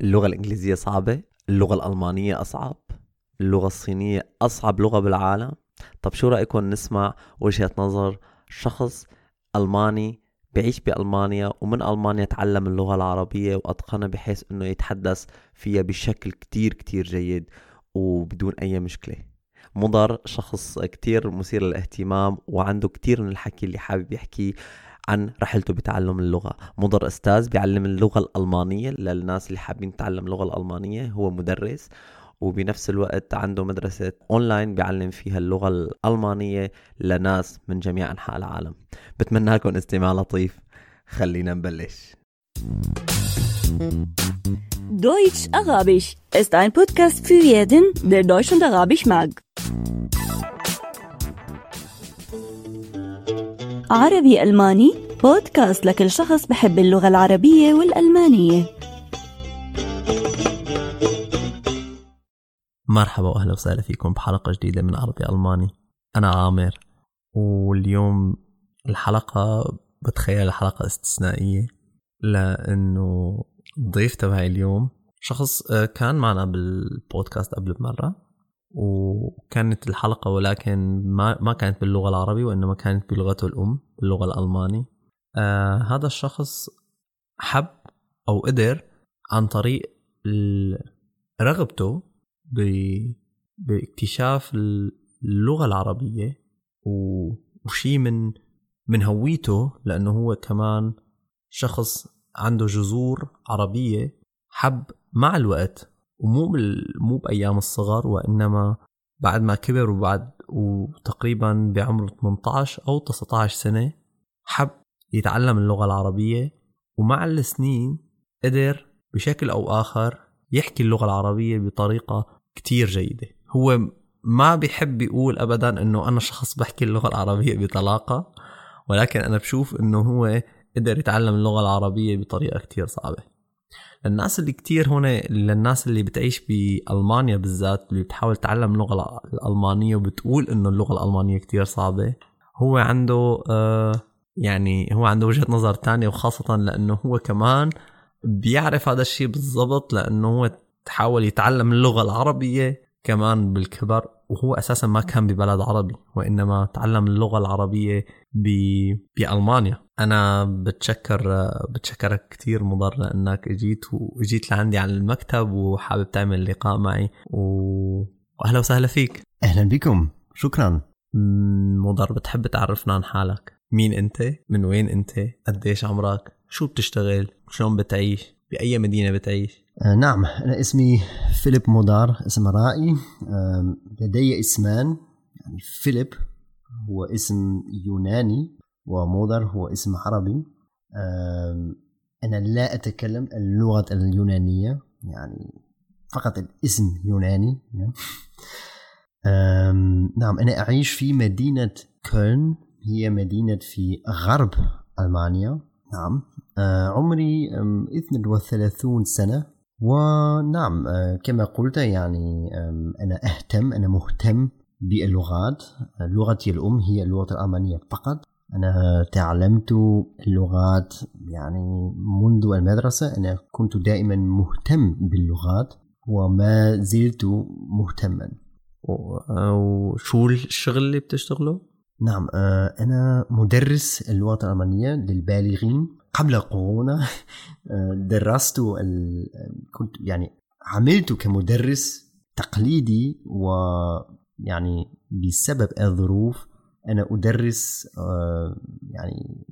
اللغة الإنجليزية صعبة اللغة الألمانية أصعب اللغة الصينية أصعب لغة بالعالم. طب شو رأيكم نسمع وجهة نظر شخص ألماني بعيش بألمانيا ومن ألمانيا تعلم اللغة العربية وأتقنها بحيث أنه يتحدث فيها بشكل كتير كتير جيد وبدون أي مشكلة. مضر شخص كتير مثير للاهتمام وعنده كتير من الحكي اللي حابب يحكيه. عن رحلته بتعلم اللغة. مضر أستاذ بيعلم اللغة الألمانية للناس اللي حابين تتعلم اللغة الألمانية. هو مدرس وبنفس الوقت عنده مدرسة أونلاين بيعلم فيها اللغة الألمانية لناس من جميع أنحاء العالم. بتمنى لكم استماع لطيف. خلينا نبلش. Deutsch Arabisch ist ein Podcast für jeden, der Deutsch und Arabisch mag. عربي ألماني بودكاست لكل شخص بحب اللغة العربية والألمانية. مرحبا وأهلا وسهلا فيكم بحلقة جديدة من عربي ألماني. أنا عامر واليوم الحلقة بتخيل حلقة استثنائية لأنه الضيف تبعي اليوم شخص آه، كان معنا بالبودكاست قبل بمرة وكانت الحلقة ولكن ما ما كانت باللغة العربية وإنما كانت بلغته الأم باللغة الألماني. آه هذا الشخص حب أو قدر عن طريق رغبته باكتشاف اللغة العربية وشي من من هويته لأنه هو كمان شخص عنده جذور عربية حب مع الوقت ومو. مو بأيام الصغر وإنما بعد ما كبر وبعد وتقريبا بعمر 18 أو 19 سنة حب يتعلم اللغة العربية ومع السنين قدر بشكل أو آخر يحكي اللغة العربية بطريقة كتير جيدة. هو ما بيحب يقول ابدا إنه أنا شخص بحكي اللغة العربية بطلاقة ولكن أنا بشوف إنه هو قدر يتعلم اللغة العربية بطريقة كتير صعبة. الناس اللي كتير هون للناس اللي بتعيش بألمانيا بالذات اللي بتحاول تتعلم اللغة الألمانية وبتقول إنه اللغة الألمانية كتير صعبة هو عنده آه يعني هو عنده وجهة نظر تانية وخاصة لأنه هو كمان بيعرف هذا الشيء بالضبط لأنه هو تحاول يتعلم اللغة العربية كمان بالكبر وهو أساسا ما كان ببلد عربي وإنما تعلم اللغة العربية ب... بألمانيا. أنا بتشكر بتشكرك كثير مضر لانك اجيت واجيت لعندي على المكتب وحابب تعمل لقاء معي و... واهلا وسهلا فيك. أهلا بكم. شكرا. مضر بتحب تعرفنا عن حالك. مين انت؟ من وين انت؟ قديش عمرك؟ شو بتشتغل؟ شلون بتعيش؟ بأي مدينة بتعيش؟ آه نعم أنا اسمي فيليب مودار اسم رائي. آه لدي اسمان يعني فيليب هو اسم يوناني ومودر هو اسم عربي. آه أنا لا أتكلم اللغة اليونانية يعني فقط الاسم يوناني. نعم أنا أعيش في مدينة كولن. هي مدينة في غرب ألمانيا. نعم. آه، عمري 32 سنة. ونعم آه، كما قلت يعني أنا أهتم أنا مهتم باللغات. لغتي الأم هي اللغة الألمانية فقط. أنا تعلمت اللغات يعني منذ المدرسة. أنا كنت دائما مهتم باللغات وما زلت مهتما. وشو الشغل اللي بتشتغله؟ نعم آه، أنا مدرس اللغة الألمانية للبالغين. قبل كورونا آه، درست كنت يعني عملت كمدرس تقليدي ويعني بسبب الظروف أنا أدرس آه، يعني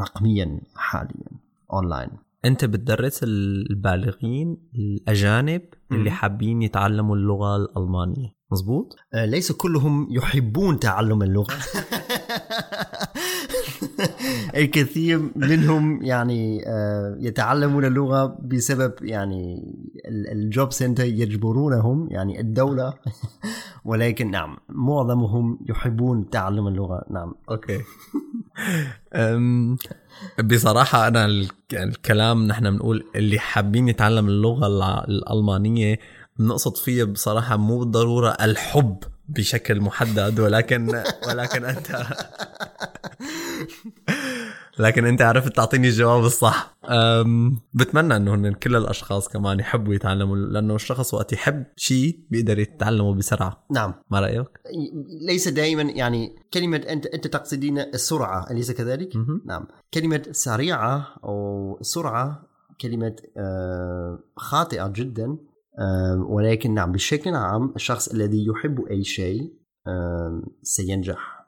رقميا حاليا أونلاين. أنت بتدرس البالغين الأجانب اللي حابين يتعلموا اللغة الألمانية. مزبوط آه ليس كلهم يحبون تعلم اللغة. الكثير منهم يعني آه يتعلمون اللغة بسبب يعني ال Jobcenter يجبرونهم يعني الدولة. ولكن نعم معظمهم يحبون تعلم اللغة. نعم. أوكي. بصراحة أنا الكلام نحن بنقول اللي حابين يتعلم اللغة الألمانية بنقصد فيها بصراحة مو بالضرورة الحب بشكل محدد ولكن ولكن أنت لكن أنت عرفت تعطيني الجواب الصح. أم بتمنى إنه هن كل الأشخاص كمان يحبوا يتعلموا لأنه الشخص وقت يحب شيء بيقدر يتعلمه بسرعة. نعم. ما رأيك؟ ليس دائما يعني كلمة أنت أنت تقصدين السرعة أليس كذلك؟ مهم. نعم. كلمة سريعة أو سرعة كلمة آه، خاطئة جدا ولكن نعم بشكل عام الشخص الذي يحب أي شيء سينجح.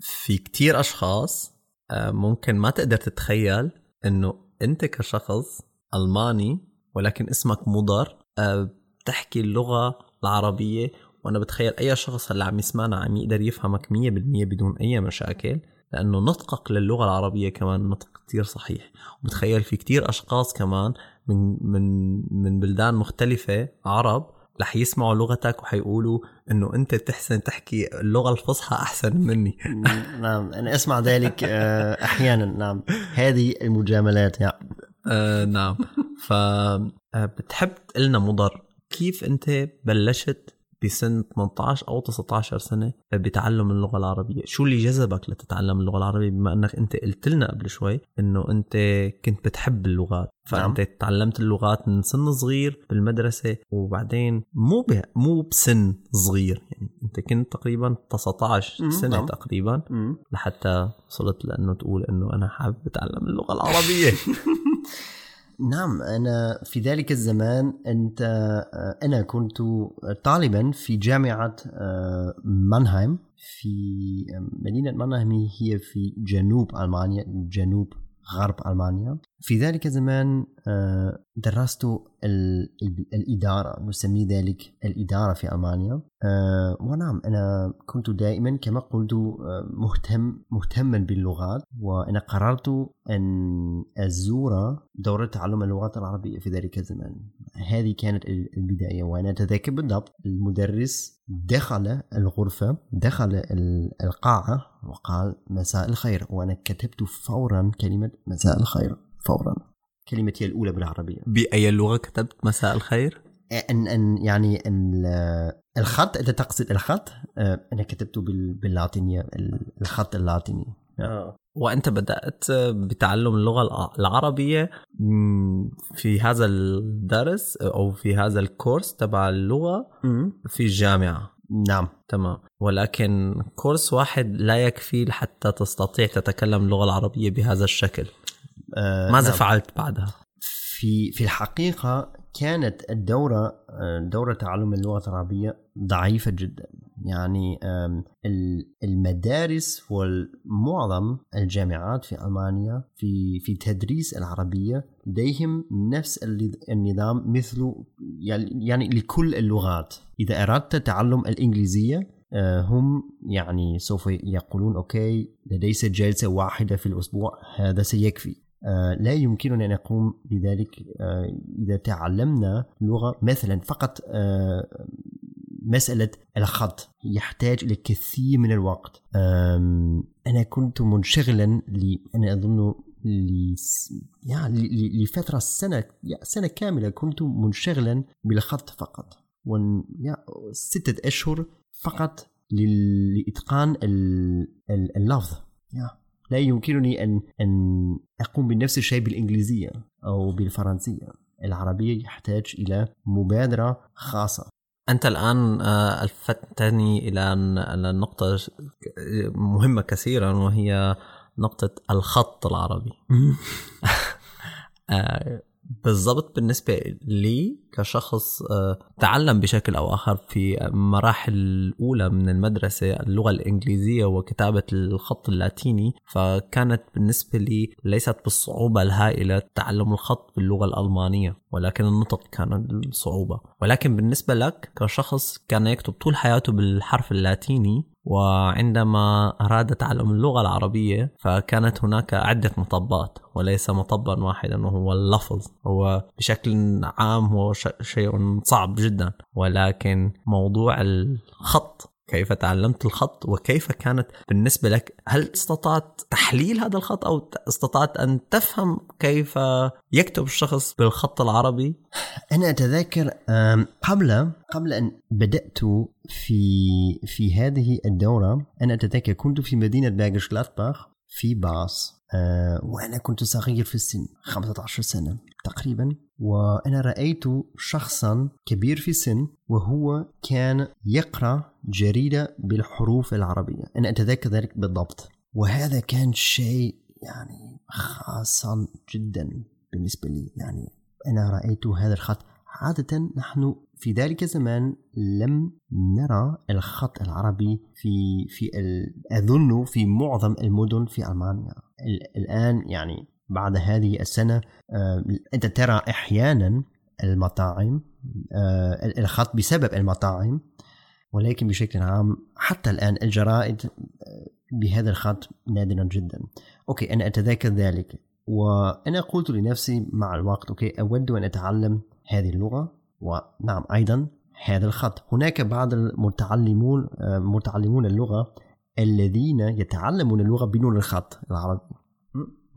في كتير أشخاص آه، ممكن ما تقدر تتخيل إنه أنت كشخص ألماني ولكن اسمك مضر. آه، بتحكي اللغة العربية وأنا بتخيل أي شخص هلأ عم يسمعنا عم يقدر يفهمك 100% بدون أي مشاكل لأنه نطقك للغة العربية كمان نطق كتير صحيح. وبتخيل في كتير أشخاص كمان من من من بلدان مختلفة عرب رح يسمعوا لغتك وحيقولوا إنه أنت بتحسن تحكي اللغة الفصحى أحسن مني. نعم أنا أسمع ذلك آه، أحيانا نعم. هذه المجاملات يعني آه نعم. ف آه، تقلنا مضر كيف أنت بلشت بسن 18 أو 19 سنة بتعلم اللغة العربية. شو اللي جذبك لتتعلم اللغة العربية؟ بما إنك أنت قلت لنا قبل شوي إنه أنت كنت بتحب اللغات. فأنت تعلمت اللغات من سن صغير بالمدرسة وبعدين مو ب... مو بسن صغير. يعني أنت كنت تقريبا 19 مم، سنة نعم. تقريبا مم. لحتى وصلت لأنه تقول إنه أنا حابب أتعلم اللغة العربية. نعم أنا في ذلك الزمان أنت آه، أنا كنت طالبا في جامعة آه، مانهايم في آه، مدينة مانهايم هي في جنوب ألمانيا جنوب غرب ألمانيا. في ذلك الزمان آه، درست ال- الإدارة نسمي ذلك الإدارة في ألمانيا. آه، ونعم أنا كنت دائما كما قلت آه، مهتم مهتما باللغات. وأنا قررت أن أزور دورة تعلم اللغات العربية في ذلك الزمان. هذه كانت ال- البداية. وأنا أتذكر بالضبط المدرس دخل الغرفة دخل ال- القاعة وقال مساء الخير. وأنا كتبت فورا كلمة مساء الخير. فورا. كلمتي الأولى بالعربية. بأي لغه كتبت مساء الخير؟ ان ان يعني ان الخط انت تقصد الخط أنا كتبته بال- باللاتينية ال- الخط اللاتيني. وأنت بدأت بتعلم اللغة الع- العربية مم، في هذا الدرس أو في هذا الكورس تبع اللغة في الجامعة. نعم. تمام. ولكن كورس واحد لا يكفي لحتى تستطيع تتكلم اللغة العربية بهذا الشكل. ماذا نعم. فعلت بعدها؟ في في الحقيقة كانت الدورة آه، دورة تعلم اللغة العربية ضعيفة جدا. يعني المدارس والمعظم الجامعات في ألمانيا في في تدريس العربية لديهم نفس ال- النظام مثل يعني يعني لكل اللغات. إذا أردت تعلم الإنجليزية آه، هم يعني سوف يقولون أوكي لديك جلسة واحدة في الأسبوع هذا سيكفي. آه، لا يمكننا أن نقوم بذلك آه، إذا تعلمنا لغه مثلا فقط آه، مسألة الخط يحتاج إلى كثير من الوقت. أنا كنت منشغلا أظن لس- يعني ل- لفترة سنة يا- سنة كاملة كنت منشغلا بالخط فقط. ستة أشهر فقط لإتقان ال- ال- اللفظ. لا يمكنني أن أن أقوم بنفس الشيء بالإنجليزية أو بالفرنسية. العربية يحتاج إلى مبادرة خاصة. أنت الآن آه، ألفتني إلى إلى نقطة ش- مهمة كثيرا وهي نقطة الخط العربي. بالضبط بالنسبة لي كشخص آه، تعلم بشكل أو آخر في مراحل الأولى من المدرسة اللغة الإنجليزية وكتابة الخط اللاتيني فكانت بالنسبة لي ليست بالصعوبة الهائلة تعلم الخط باللغة الألمانية ولكن النطق كان الصعوبة. ولكن بالنسبة لك كشخص كان يكتب طول حياته بالحرف اللاتيني وعندما أراد تعلم اللغة العربية فكانت هناك عدة مطبات وليس مطبا واحدا وهو اللفظ. هو بشكل عام هو شيء صعب جدا ولكن موضوع الخط كيف تعلمت الخط وكيف كانت بالنسبة لك؟ هل استطعت تحليل هذا الخط أو استطعت أن تفهم كيف يكتب الشخص بالخط العربي؟ أنا أتذكر قبل قبل أن بدأت في في هذه الدورة أنا أتذكر كنت في مدينة باغش في باص آه، وأنا كنت صغير في السن 15 سنة تقريبا. وأنا رأيت شخصا كبير في السن وهو كان يقرأ جريدة بالحروف العربية. أنا أتذكر ذلك بالضبط. وهذا كان شيء يعني خاصا جدا بالنسبة لي. يعني أنا رأيت هذا الخط. عادة نحن في ذلك الزمان لم نرى الخط العربي في في أظن في معظم المدن في ألمانيا. الآن يعني بعد هذه السنة آه، أنت ترى أحيانا المطاعم آه، الخط بسبب المطاعم ولكن بشكل عام حتى الآن الجرائد آه، بهذا الخط نادرا جدا. أوكي أنا أتذكر ذلك وأنا قلت لنفسي مع الوقت أوكي أود أن أتعلم هذه اللغة ونعم أيضا هذا الخط. هناك بعض المتعلمون متعلمون اللغة الذين يتعلمون اللغة بدون الخط العربي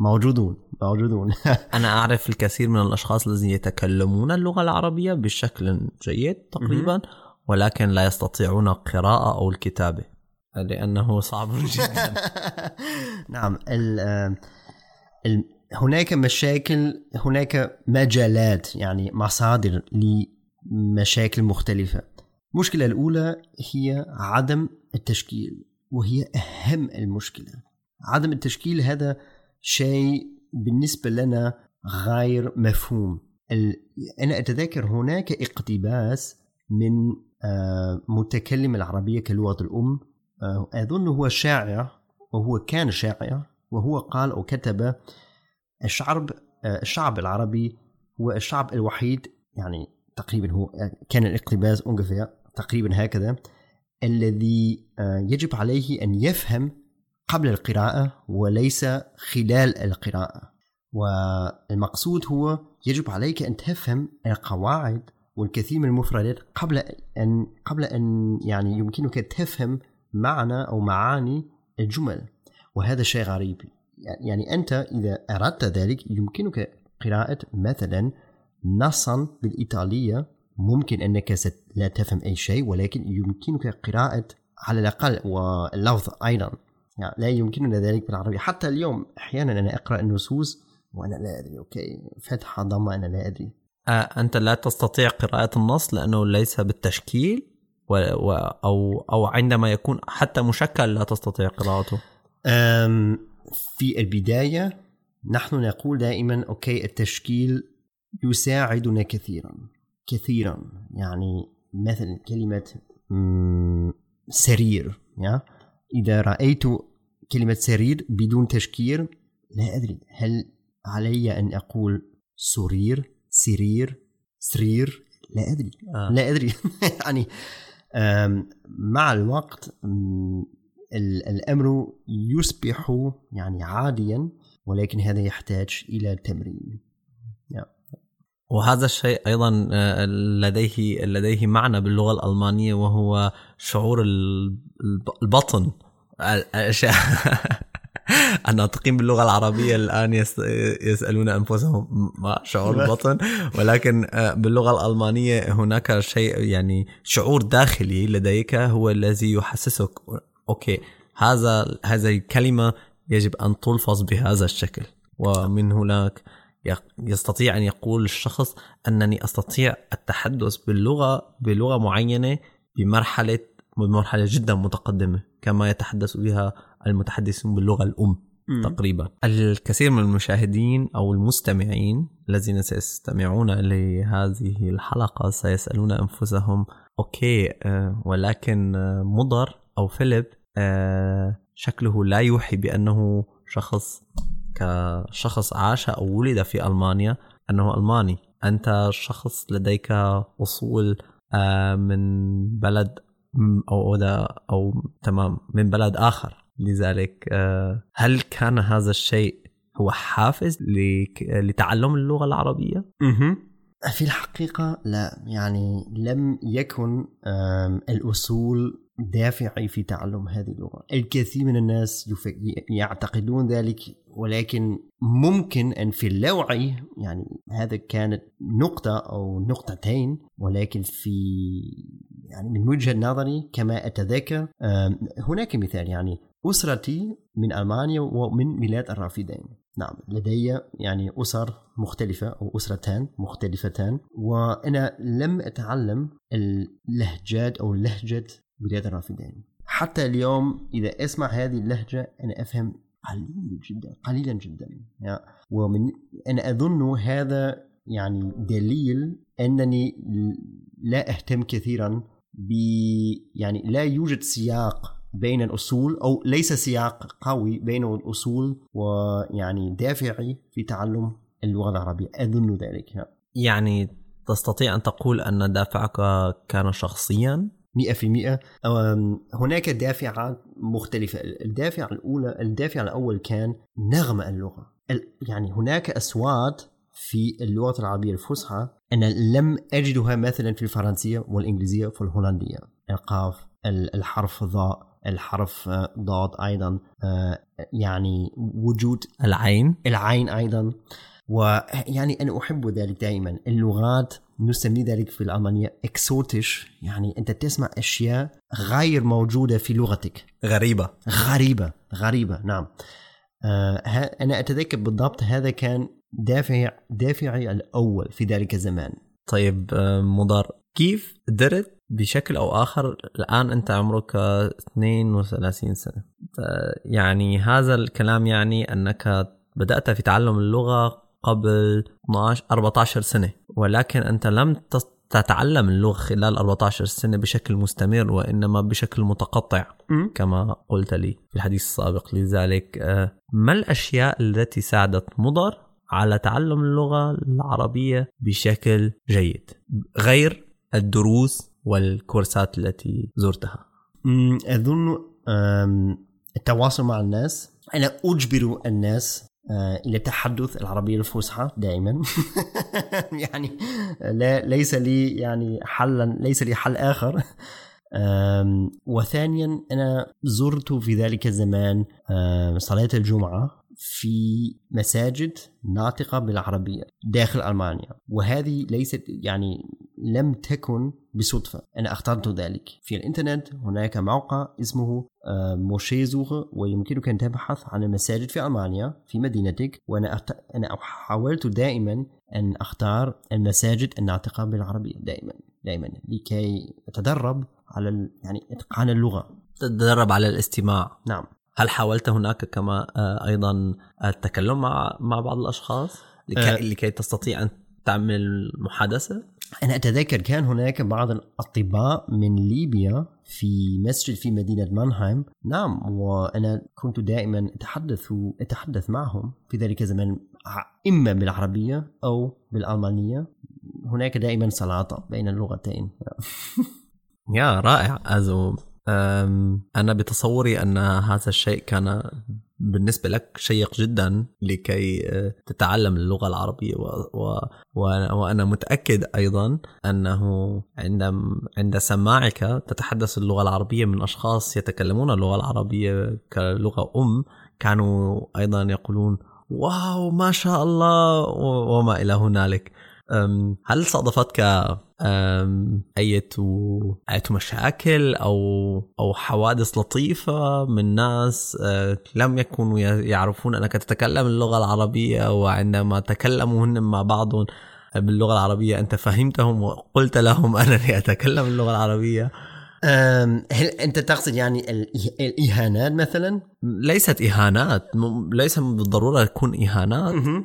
موجودون موجودون. أنا أعرف الكثير من الأشخاص الذين يتكلمون اللغة العربية بشكل جيد تقريبا ولكن لا يستطيعون القراءة أو الكتابة لأنه صعب جدا. نعم ال ال هناك مشاكل هناك مجالات يعني مصادر لمشاكل مختلفة. المشكلة الأولى هي عدم التشكيل وهي أهم المشكلة. عدم التشكيل هذا شيء بالنسبة لنا غير مفهوم. أنا أتذكر هناك اقتباس من آه، متكلم العربية كلغة الأم. آه، أظن هو شاعر وهو كان شاعر وهو قال أو كتب الشعب آه، الشعب العربي هو الشعب الوحيد يعني تقريبا هو كان الاقتباس تقريبا هكذا الذي يجب عليه أن يفهم قبل القراءة وليس خلال القراءة. والمقصود هو يجب عليك أن تفهم القواعد والكثير من المفردات قبل أن قبل أن يعني يمكنك تفهم معنى أو معاني الجمل. وهذا شيء غريب. يعني أنت إذا أردت ذلك يمكنك قراءة مثلا نصا بالإيطالية. ممكن أنك لا تفهم أي شيء ولكن يمكنك قراءة على الأقل واللفظ أيضا. يعني لا يمكننا ذلك بالعربية. حتى اليوم أحيانا أنا أقرأ النصوص وأنا لا أدري أوكي فتحة ضمة أنا لا أدري. آه أنت لا تستطيع قراءة النص لأنه ليس بالتشكيل و... و... أو أو عندما يكون حتى مشكل لا تستطيع قراءته. في البداية نحن نقول دائما أوكي التشكيل يساعدنا كثيرا كثيرا. يعني مثلا كلمة سرير يا إذا رأيت كلمة سرير بدون تشكيل لا أدري هل علي أن أقول سرير سرير سرير؟ لا أدري. آه. لا أدري. يعني مع الوقت الأمر يصبح يعني عاديا ولكن هذا يحتاج إلى تمرين. وهذا الشيء أيضا آه، لديه لديه معنى باللغة الألمانية وهو شعور البطن. الأشياء. الناطقين باللغة العربية الآن يسألون أنفسهم ما شعور البطن. ولكن آه، باللغة الألمانية هناك شيء يعني شعور داخلي لديك هو الذي يحسسك أوكي هذا هذه الكلمة يجب أن تلفظ بهذا الشكل. ومن هناك يستطيع أن يقول الشخص أنني أستطيع التحدث باللغة بلغة معينة بمرحلة بمرحله جدا متقدمة كما يتحدث بها المتحدثون باللغة الأم م. تقريبا الكثير من المشاهدين أو المستمعين الذين سيستمعون لهذه الحلقة سيسألون أنفسهم okay آه، ولكن آه، مضر أو فيليب آه، شكله لا يوحي بأنه شخص كشخص عاش أو ولد في ألمانيا أنه ألماني أنت شخص لديك أصول آه، من بلد أو أو تمام من بلد آخر. لذلك آه، هل كان هذا الشيء هو حافز لتعلم اللغة العربية؟ في الحقيقة لا. يعني لم يكن الأصول دافعي في تعلم هذه اللغة. الكثير من الناس يعتقدون ذلك ولكن ممكن أن في اللاوعي يعني هذا كانت نقطة أو نقطتين ولكن في يعني من وجهة نظري كما أتذكر هناك مثال يعني أسرتي من ألمانيا ومن بلاد الرافدين. نعم لدي يعني أسر مختلفة أو أسرتان مختلفتان وأنا لم أتعلم اللهجات أو لهجة بلاد الرافدين. حتى اليوم إذا أسمع هذه اللهجة أنا أفهم قليل جدا قليلا جدا. يعني ومن أنا أظن هذا يعني دليل أنني لا أهتم كثيرا ب يعني لا يوجد سياق بين الأصول أو ليس سياق قوي بين الأصول ويعني دافعي في تعلم اللغة العربية. أظن ذلك. يعني تستطيع أن تقول أن دافعك كان شخصيا؟ مئة في مئة هناك دافعات مختلفة. الدافع الأولى الدافع الأول كان نغمة اللغة. يعني هناك أصوات في اللغة العربية الفصحى أنا لم أجدها مثلا في الفرنسية والإنجليزية والهولندية القاف الحرف ضاء الحرف ضاد أيضا يعني وجود العين. العين أيضا. ويعني أنا أحب ذلك دائما. اللغات نسمي ذلك في الألمانية اكسوتش يعني أنت تسمع أشياء غير موجودة في لغتك. غريبة. غريبة غريبة نعم. آه أنا أتذكر بالضبط هذا كان دافع دافعي الأول في ذلك الزمان. طيب مضار. كيف قدرت بشكل أو آخر؟ الآن أنت عمرك 32 سنة. يعني هذا الكلام يعني أنك بدأت في تعلم اللغة قبل 12 14 سنة ولكن أنت لم تتعلم اللغة خلال 14 سنة بشكل مستمر وإنما بشكل متقطع كما قلت لي في الحديث السابق. لذلك ما الأشياء التي ساعدت مضر على تعلم اللغة العربية بشكل جيد؟ غير الدروس والكورسات التي زرتها. أظن التواصل مع الناس أنا أجبر الناس إلى تحدث العربية الفصحى دائما يعني لا ليس لي يعني حلا ليس لي حل آخر. وثانيا أنا زرت في ذلك الزمان صلاة الجمعة في مساجد ناطقة بالعربية داخل ألمانيا. وهذه ليست يعني لم تكن بصدفة. أنا اخترت ذلك. في الإنترنت هناك موقع اسمه موشيزوغ ويمكنك أن تبحث عن المساجد في ألمانيا في مدينتك. وأنا أخت... أنا حاولت دائما أن أختار المساجد الناطقة بالعربية دائما دائما لكي أتدرب على يعني إتقان اللغة. تتدرب على الاستماع. نعم. هل حاولت هناك كما أيضا التكلم مع مع بعض الأشخاص؟ لكي, أه. لكي تستطيع أن تعمل محادثة؟ أنا أتذكر كان هناك بعض الأطباء من ليبيا في مسجد في مدينة مانهايم. نعم وأنا كنت دائما اتحدث أتحدث معهم. في ذلك الزمان إما بالعربية أو بالألمانية. هناك دائما سلاطة بين اللغتين. يا رائع أزو أنا بتصوري أن هذا الشيء كان بالنسبة لك شيق جدا لكي تتعلم اللغة العربية. و... و... وأنا متأكد أيضا أنه عند عند سماعك تتحدث اللغة العربية من أشخاص يتكلمون اللغة العربية كلغة أم. كانوا أيضا يقولون واو ما شاء الله. وما إلى هنالك. هل صادفتك أي أي مشاكل أو أو حوادث لطيفة من ناس لم يكونوا يعرفون أنك تتكلم اللغة العربية وعندما تكلموا هن مع بعضهم باللغة العربية أنت فهمتهم وقلت لهم أنني أتكلم اللغة العربية؟ هل أنت تقصد يعني الإهانات مثلا؟ ليست إهانات ليس بالضرورة تكون إهانات.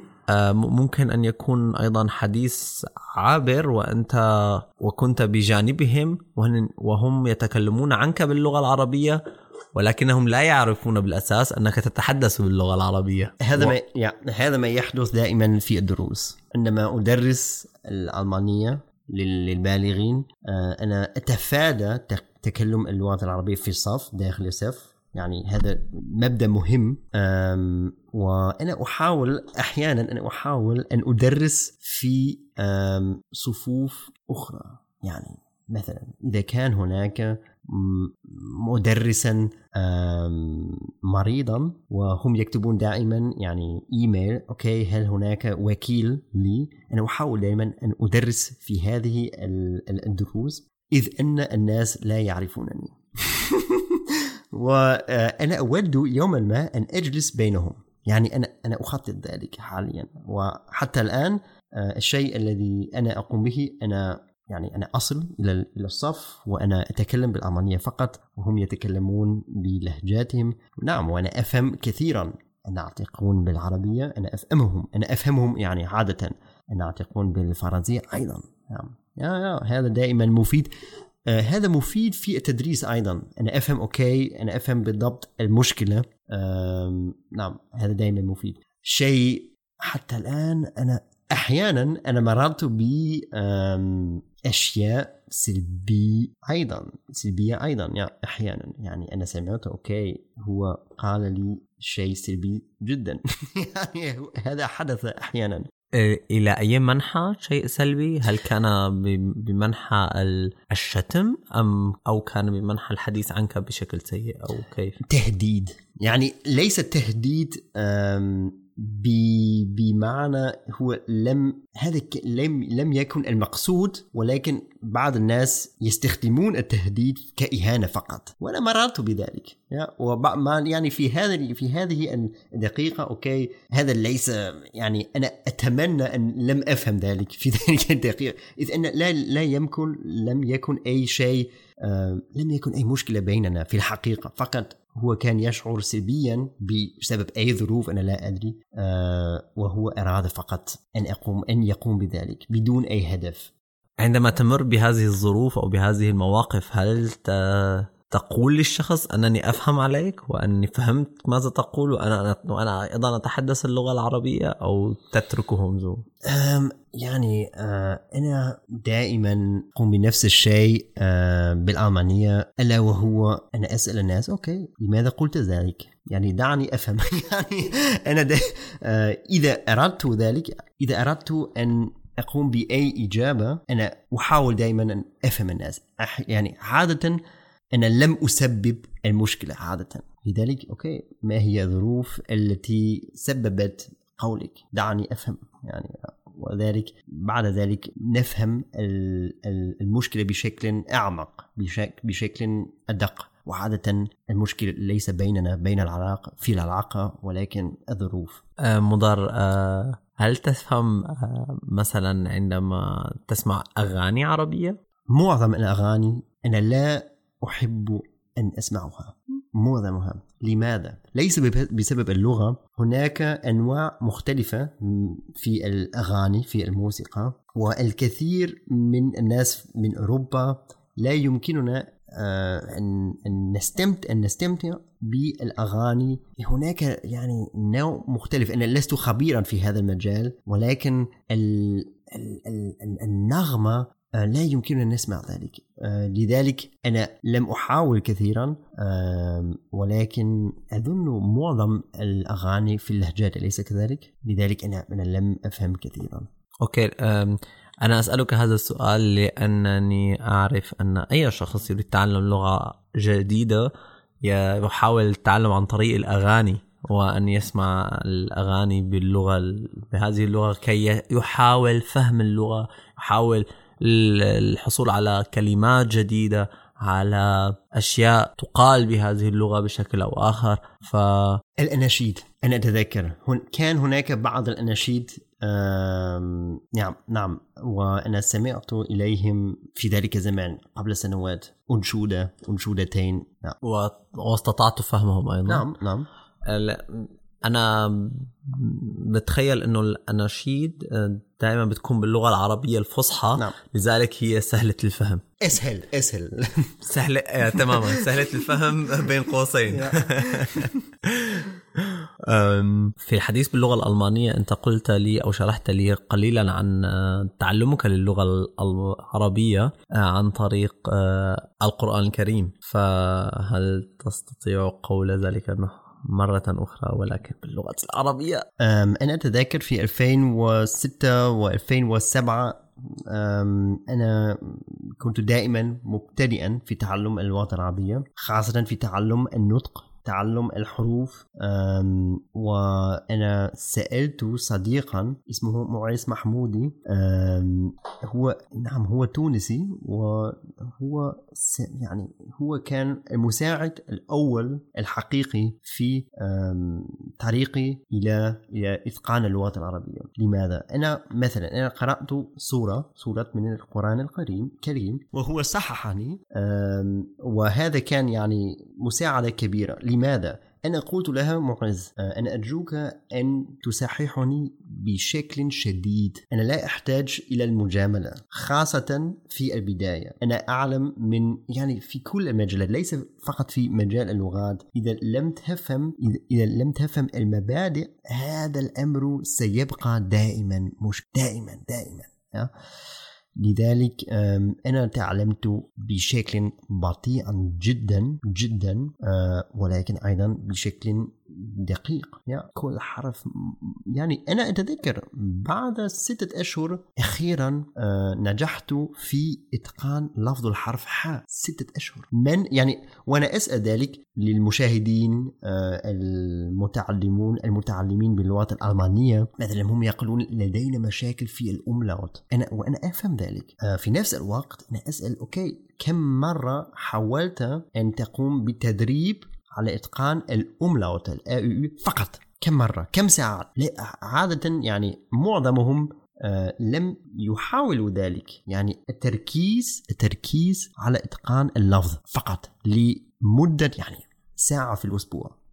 ممكن أن يكون أيضا حديث عابر وأنت وكنت بجانبهم وهم يتكلمون عنك باللغة العربية ولكنهم لا يعرفون بالأساس أنك تتحدث باللغة العربية. هذا و... ما يعني هذا ما يحدث دائما في الدروس. عندما أدرس الألمانية للبالغين أنا أتفادى تكلم اللغة العربية في الصف داخل الصف يعني هذا مبدأ مهم. وأنا أحاول أحيانا أنا أحاول أن أدرس في صفوف أخرى. يعني مثلا إذا كان هناك مدرسا مريضا وهم يكتبون دائما يعني إيميل أوكي هل هناك وكيل لي؟ أنا أحاول دائما أن أدرس في هذه الدروس إذ أن الناس لا يعرفونني. وأنا أود يوما ما أن أجلس بينهم. يعني أنا أنا أخطط ذلك حاليا. وحتى الآن آه، الشيء الذي أنا أقوم به أنا يعني أنا أصل إلى إلى الصف وأنا أتكلم بالألمانية فقط وهم يتكلمون بلهجاتهم. نعم وأنا أفهم كثيرا. ينطقون بالعربية أنا أفهمهم أنا أفهمهم يعني عادة. ينطقون بالفرنسية أيضا. نعم. يا يا هذا دائما مفيد. هذا مفيد في التدريس أيضا. أنا أفهم okay أنا أفهم بالضبط المشكلة. آم، نعم هذا دائما مفيد. شيء حتى الآن أنا أحيانا أنا مررت ب آم، أشياء سلبية أيضا سلبية أيضا يعني أحيانا. يعني أنا سمعت okay هو قال لي شيء سلبي جدا. يعني هذا حدث أحيانا. إلى أي منحى شيء سلبي؟ هل كان بمنحى ال- الشتم أم أو كان بمنحى الحديث عنك بشكل سيء أو كيف؟ تهديد. يعني ليس ب- بمعنى هو لم هذا لم لم يكن المقصود ولكن بعض الناس يستخدمون التهديد كإهانة فقط. وأنا مررت بذلك. يعني في هذا في هذه الدقيقة أوكي هذا ليس يعني أنا أتمنى أن لم أفهم ذلك في ذلك الدقيقة. إذ أن لا لا يمكن لم يكن أي شيء لم يكن أي مشكلة بيننا في الحقيقة. فقط هو كان يشعر سلبيا بسبب أي ظروف أنا لا أدري آه، وهو أراد فقط أن أقوم أن يقوم بذلك بدون أي هدف. عندما تمر بهذه الظروف أو بهذه المواقف هل تقول للشخص أنني أفهم عليك واني فهمت ماذا تقول وأنا وأنا أيضا أتحدث اللغة العربية أو تتركهم أم يعني آه أنا دائما أقوم بنفس الشيء آه بالألمانية ألا وهو أنا أسأل الناس أوكي لماذا قلت ذلك؟ يعني دعني أفهم. يعني أنا آه إذا أردت ذلك إذا أردت أن أقوم بأي إجابة أنا أحاول دائما أن أفهم الناس. يعني عادة أنا لم أسبب المشكلة عادة. لذلك أوكي ما هي الظروف التي سببت قولك؟ دعني أفهم. يعني وذلك بعد ذلك نفهم ال- ال- المشكلة بشكل أعمق بشك- بشكل أدق. وعادة المشكلة ليس بيننا بين العلاقة في العلاقة ولكن الظروف. آه، مضر آه، هل تفهم آه، مثلا عندما تسمع أغاني عربية؟ معظم الأغاني أنا لا أحب أن أسمعها. معظمها لماذا؟ ليس بب- بسبب اللغة. هناك أنواع مختلفة في الأغاني في الموسيقى والكثير من الناس من أوروبا لا يمكننا آه، أن نستمتع أن نستمتع بالأغاني. هناك يعني نوع مختلف. أنا لست خبيرا في هذا المجال ولكن ال ال ال النغمة لا يمكننا أن نسمع ذلك آه، لذلك أنا لم أحاول كثيرا ولكن أظن معظم الأغاني في اللهجات أليس كذلك؟ لذلك أنا أنا لم أفهم كثيرا أوكي أم، أنا أسألك هذا السؤال لأنني أعرف أن أي شخص يريد تعلم لغة جديدة ي- يحاول التعلم عن طريق الأغاني وأن يسمع الأغاني باللغة بهذه اللغة كي يحاول فهم اللغة يحاول الحصول على كلمات جديدة على أشياء تقال بهذه اللغة بشكل أو آخر. ف الأناشيد أنا أتذكر. هن كان هناك بعض الأناشيد آم، نعم نعم. وأنا سمعت إليهم في ذلك الزمان قبل سنوات. أنشودة أنشودتين. نعم. واستطعت فهمهم أيضا. نعم نعم. أنا بتخيل إنه الأناشيد دائما بتكون باللغة العربية الفصحى. نعم. لذلك هي سهلة الفهم. أسهل أسهل. سهلة آه، تماما. سهلة الفهم بين قوسين. في الحديث باللغة الألمانية أنت قلت لي أو شرحت لي قليلا عن آه، تعلمك للغة العربية آه، عن طريق آه، القرآن الكريم. فهل تستطيع قول ذلك أنه مرة أخرى ولكن باللغة العربية. أنا أتذكر في 2006 و2007 أنا كنت دائما مبتدئا في تعلم اللغة العربية خاصة في تعلم النطق. تعلم الحروف وأنا سألت صديقا اسمه معيس محمودي هو نعم هو تونسي وهو يعني هو كان المساعد الأول الحقيقي في طريقي إلى إلى إتقان اللغة العربية لماذا؟ أنا مثلا أنا قرأت سورة سورة من القرآن الكريم كريم وهو صححني وهذا كان يعني مساعدة كبيرة لماذا؟ أنا قلت لها معز آه، أنا أرجوك أن تصححني بشكل شديد أنا لا أحتاج إلى المجاملة خاصة في البداية أنا أعلم من يعني في كل المجالات ليس فقط في مجال اللغات إذا لم تفهم إذا- لم تفهم المبادئ هذا الأمر سيبقى دائما مش دائما دائما آه. لذلك أنا تعلمت بشكل بطيئا جدا جدا آه، ولكن أيضا بشكل دقيق يعني كل حرف. يعني أنا أتذكر بعد ستة أشهر أخيرا آه، نجحت في إتقان لفظ الحرف ح. ستة أشهر. من؟ يعني وأنا أسأل ذلك للمشاهدين آه، المتعلمون المتعلمين باللغة الألمانية. مثلا هم يقولون لدينا مشاكل في الأملاوت أنا وأنا أفهم ذلك. آه، في نفس الوقت أنا أسأل أوكي كم مرة حاولت أن تقوم بتدريب على إتقان الأملاوت الأ فقط. كم مرة؟ كم ساعة عادة يعني معظمهم آه، لم يحاولوا ذلك. يعني التركيز التركيز على إتقان اللفظ فقط لمدة يعني ساعة في الأسبوع.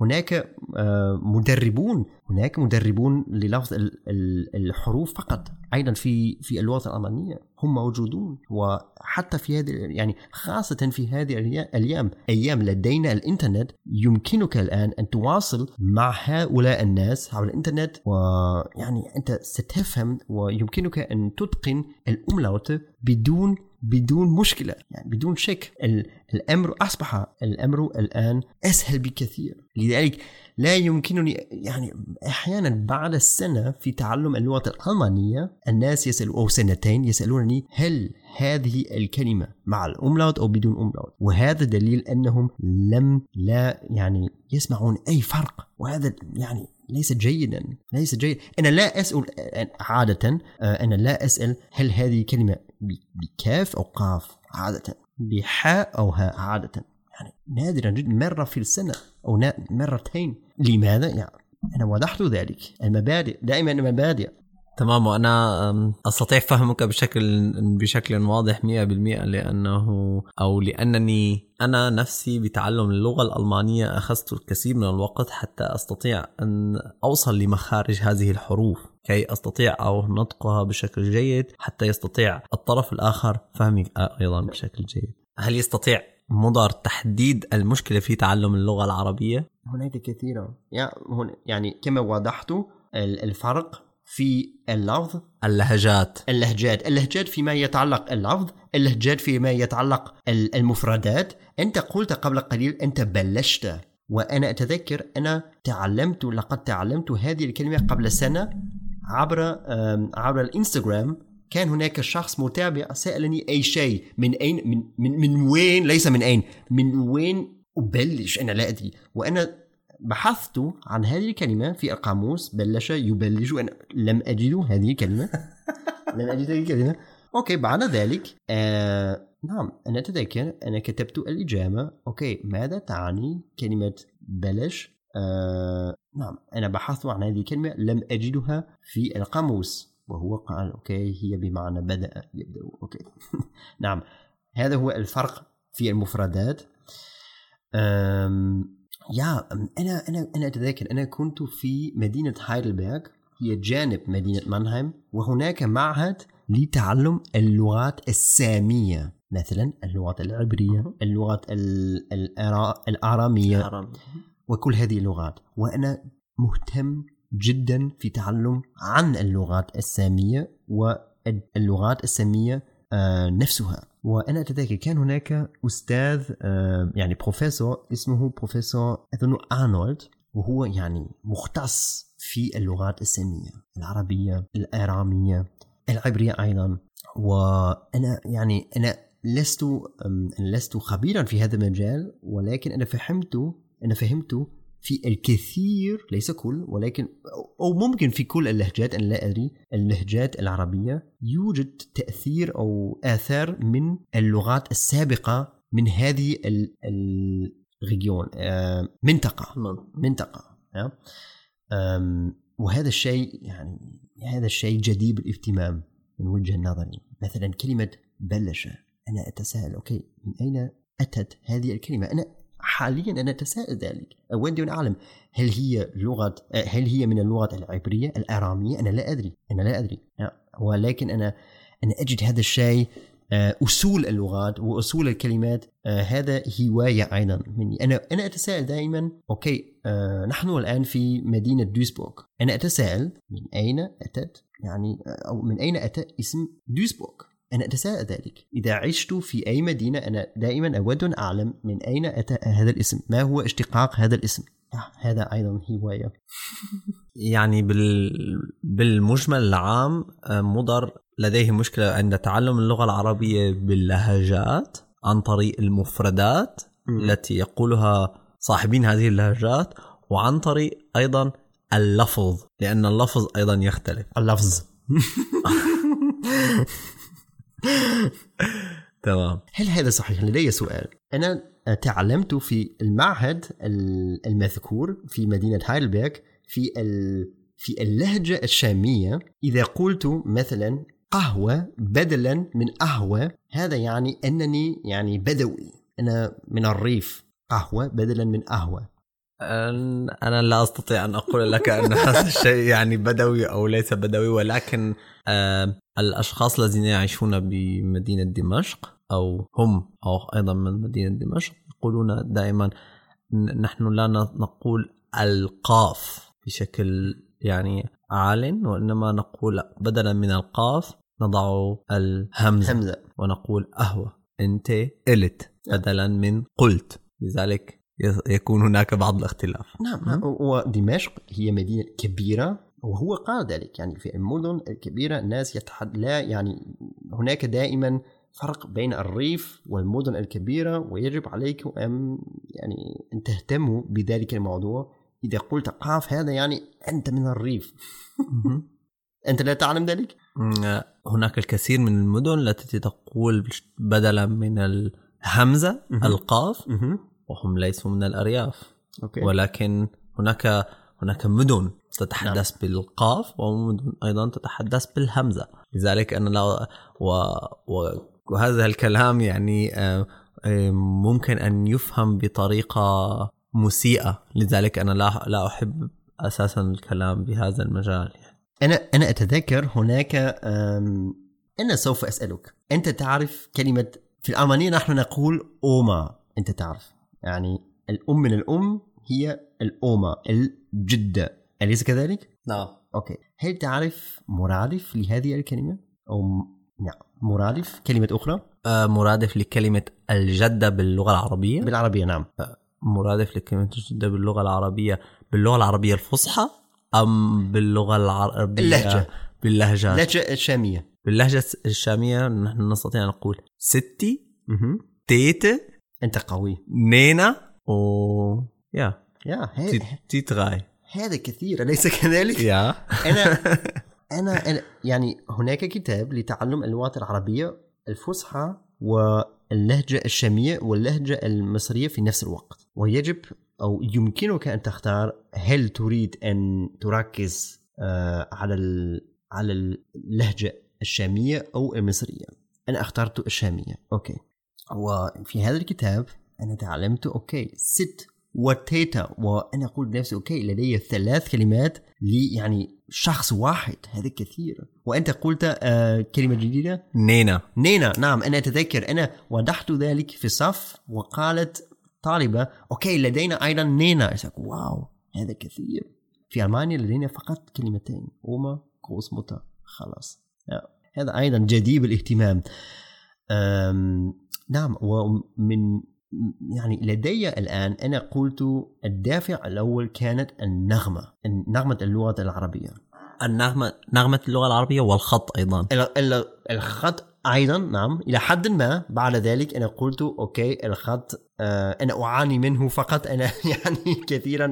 هناك آه، مدربون هناك مدربون للفظ ال- ال- الحروف فقط. أيضا في في اللغة الألمانية هم موجودون. وحتى في هذه يعني خاصة في هذه الأيام أيام لدينا الإنترنت يمكنك الآن أن تواصل مع هؤلاء الناس على الإنترنت. ويعني أنت ستفهم ويمكنك أن تتقن الاملاوت بدون بدون مشكلة يعني بدون شك ال- الأمر أصبح الأمر الآن أسهل بكثير. لذلك لا يمكنني يعني أحيانا بعد السنة في تعلم اللغة الألمانية الناس يسالوا أو سنتين يسألونني هل هذه الكلمة مع الاملاوت أو بدون املاوت وهذا دليل أنهم لم لا يعني يسمعون أي فرق. وهذا يعني ليس جيدا ليس جيد. أنا لا أسأل عادة آه، أنا لا أسأل هل هذه كلمة بكاف أو قاف عادة بحاء أو هاء عادة. يعني نادرا جدا مرة في السنة أو نا- مرتين. لماذا؟ يعني أنا وضحت ذلك. المبادئ دائما المبادئ تمام وأنا أستطيع فهمك بشكل بشكل واضح 100% لأنه أو لأنني أنا نفسي بتعلم اللغة الألمانية أخذت الكثير من الوقت حتى أستطيع أن أوصل لمخارج هذه الحروف. كي أستطيع أو نطقها بشكل جيد حتى يستطيع الطرف الآخر فهمي أيضا بشكل جيد. هل يستطيع مضر تحديد المشكلة في تعلم اللغة العربية؟ هناك هن- يعني كما وضحت ال- الفرق في اللفظ. اللهجات. اللهجات. اللهجات فيما يتعلق اللفظ اللهجات فيما يتعلق ال- المفردات. أنت قلت قبل قليل أنت بلشت وأنا أتذكر أنا تعلمت لقد تعلمت هذه الكلمة قبل سنة. عبر عبر الانستغرام كان هناك شخص متابع سألني أي شيء. من أين؟ من من, من وين؟ ليس من أين. من وين أبلش؟ أنا لا أدري. وأنا بحثت عن هذه الكلمة في القاموس. بلش يبلش أنا لم أجد هذه الكلمة. لم أجد هذه الكلمة. okay بعد ذلك آه نعم أنا أتذكر أنا كتبت الإجابة. okay ماذا تعني كلمة بلش؟ آه نعم أنا بحثت عن هذه الكلمة لم أجدها في القاموس. وهو قال okay هي بمعنى بدأ يبدأ. okay. نعم هذا هو الفرق في المفردات. أم يا أنا أنا أنا أتذكر أنا كنت في مدينة هايدلبرغ هي جانب مدينة مانهايم وهناك معهد لتعلم اللغات السامية مثلا اللغات العبرية اللغات ال- الأرا- الآرامية. وكل هذه اللغات. وأنا مهتم جدا في تعلم عن اللغات السامية واللغات السامية آه، نفسها. وأنا أتذكر كان هناك أستاذ آه، يعني بروفيسور اسمه بروفيسور أظن أرنولد وهو يعني مختص في اللغات السامية العربية الآرامية العبرية أيضا. وأنا يعني أنا لست لست خبيرا في هذا المجال ولكن أنا فهمت أنا فهمت في الكثير ليس كل ولكن أو ممكن في كل اللهجات أنا لا أدري اللهجات العربية يوجد تأثير أو آثار من اللغات السابقة من هذه ال- ال Region آه، منطقة منطقة آه. أم، وهذا الشيء يعني هذا الشيء جدير الاهتمام من وجهة نظري مثلا كلمة بلش أنا أتساءل okay من أين أتت هذه الكلمة أنا حاليا أنا أتساءل ذلك. أود أن أعلم هل هي لغة هل هي من اللغة العبرية؟ الآرامية أنا لا أدري. أنا لا أدري. ولكن أنا أنا أجد هذا الشيء آه، أصول اللغات وأصول الكلمات آه، هذا هواية أيضا مني. أنا أنا أتساءل دائما okay آه، نحن الآن في مدينة دويسبورغ أنا أتساءل من أين أتت؟ يعني أو من أين أتى اسم دويسبورغ أنا أتساءل ذلك. إذا عشت في أي مدينة أنا دائما أود أن أعلم من أين أتى هذا الاسم. ما هو اشتقاق هذا الاسم؟ آه، هذا أيضا هواية. يعني بال... بالمجمل العام آه، مضر لديه مشكلة عند تعلم اللغة العربية باللهجات عن طريق المفردات التي يقولها صاحبين هذه اللهجات وعن طريق أيضا اللفظ لأن اللفظ أيضا يختلف. اللفظ. تمام. هل هذا صحيح؟ لدي سؤال. أنا تعلمت في المعهد ال- المذكور في مدينة هايلبرغ في في اللهجة الشامية إذا قلت مثلا قهوة بدلا من قهوة هذا يعني أنني يعني بدوي. أنا من الريف. قهوة بدلا من قهوة. أنا لا أستطيع أن أقول لك أن هذا الشيء يعني بدوي أو ليس بدوي ولكن آه، الأشخاص الذين يعيشون بمدينة دمشق أو هم أو أيضا من مدينة دمشق يقولون دائما نحن لا نقول القاف بشكل يعني عال وإنما نقول بدلا من القاف نضع الهمزة همزة ونقول قهوة أنت قلت بدلا من قلت لذلك يكون هناك بعض الاختلاف. نعم ودمشق هي مدينة كبيرة وهو قال ذلك يعني في المدن الكبيرة الناس يتحد لا يعني هناك دائما فرق بين الريف والمدن الكبيرة ويجب عليكم أن يعني أن تهتموا بذلك الموضوع. إذا قلت قاف هذا يعني أنت من الريف. أنت لا تعلم ذلك؟ هناك الكثير من المدن التي تقول بدلا من الهمزة. القاف. وهم ليسوا من الأرياف. أوكي. ولكن هناك هناك مدن تتحدث بالقاف ومدن أيضا تتحدث بالهمزة. لذلك أنا لا و و وهذا الكلام يعني آه، آه، ممكن أن يفهم بطريقة مسيئة. لذلك أنا لا لا أحب أساسا الكلام بهذا المجال. أنا أنا أتذكر هناك أنا سوف أسألك. أنت تعرف كلمة في الألمانية نحن نقول أوما. أنت تعرف. يعني الأم من الأم هي الأوما الجدة. أليس كذلك؟ نعم. أوكي. هل تعرف مرادف لهذه الكلمة؟ أو نعم. مرادف كلمة أخرى؟ آه، مرادف لكلمة الجدة باللغة العربية؟ بالعربية نعم. مرادف لكلمة الجدة باللغة العربية باللغة العربية الفصحى أم باللغة العربية اللهجة. باللهجه لهجة الشامية. باللهجة الشامية نحن نستطيع أن نقول ستي مهم. أنت قوي. نينا؟ و يا. يا تيتغاي هذا كثير أليس كذلك؟ يا. أنا أنا أنا- يعني هناك كتاب لتعلم اللغات العربية الفصحى واللهجة الشامية واللهجة المصرية في نفس الوقت. ويجب أو يمكنك أن تختار هل تريد أن تركز آه، على على اللهجة الشامية أو المصرية. أنا اخترت الشامية. أوكي. وفي هذا الكتاب أنا تعلمت okay ست وتيتا وأنا أقول لنفسي okay لدي ثلاث كلمات لي يعني شخص واحد هذا كثير. وأنت قلت آه كلمة جديدة؟ نينا. نينا نعم أنا أتذكر. أنا وضحت ذلك في الصف وقالت طالبة okay لدينا أيضا نينا. wow هذا كثير. في ألمانيا لدينا فقط كلمتين Oma Großmutter خلاص. هذا أيضا جديد الاهتمام أم، نعم ومن يعني لدي الآن أنا قلت الدافع الأول كانت النغمة نغمة اللغة العربية. النغمة نغمة اللغة العربية والخط أيضا. ال- ال- الخط أيضا نعم إلى حد ما. بعد ذلك أنا قلت أوكي الخط آه أنا أعاني منه فقط. أنا يعني كثيرا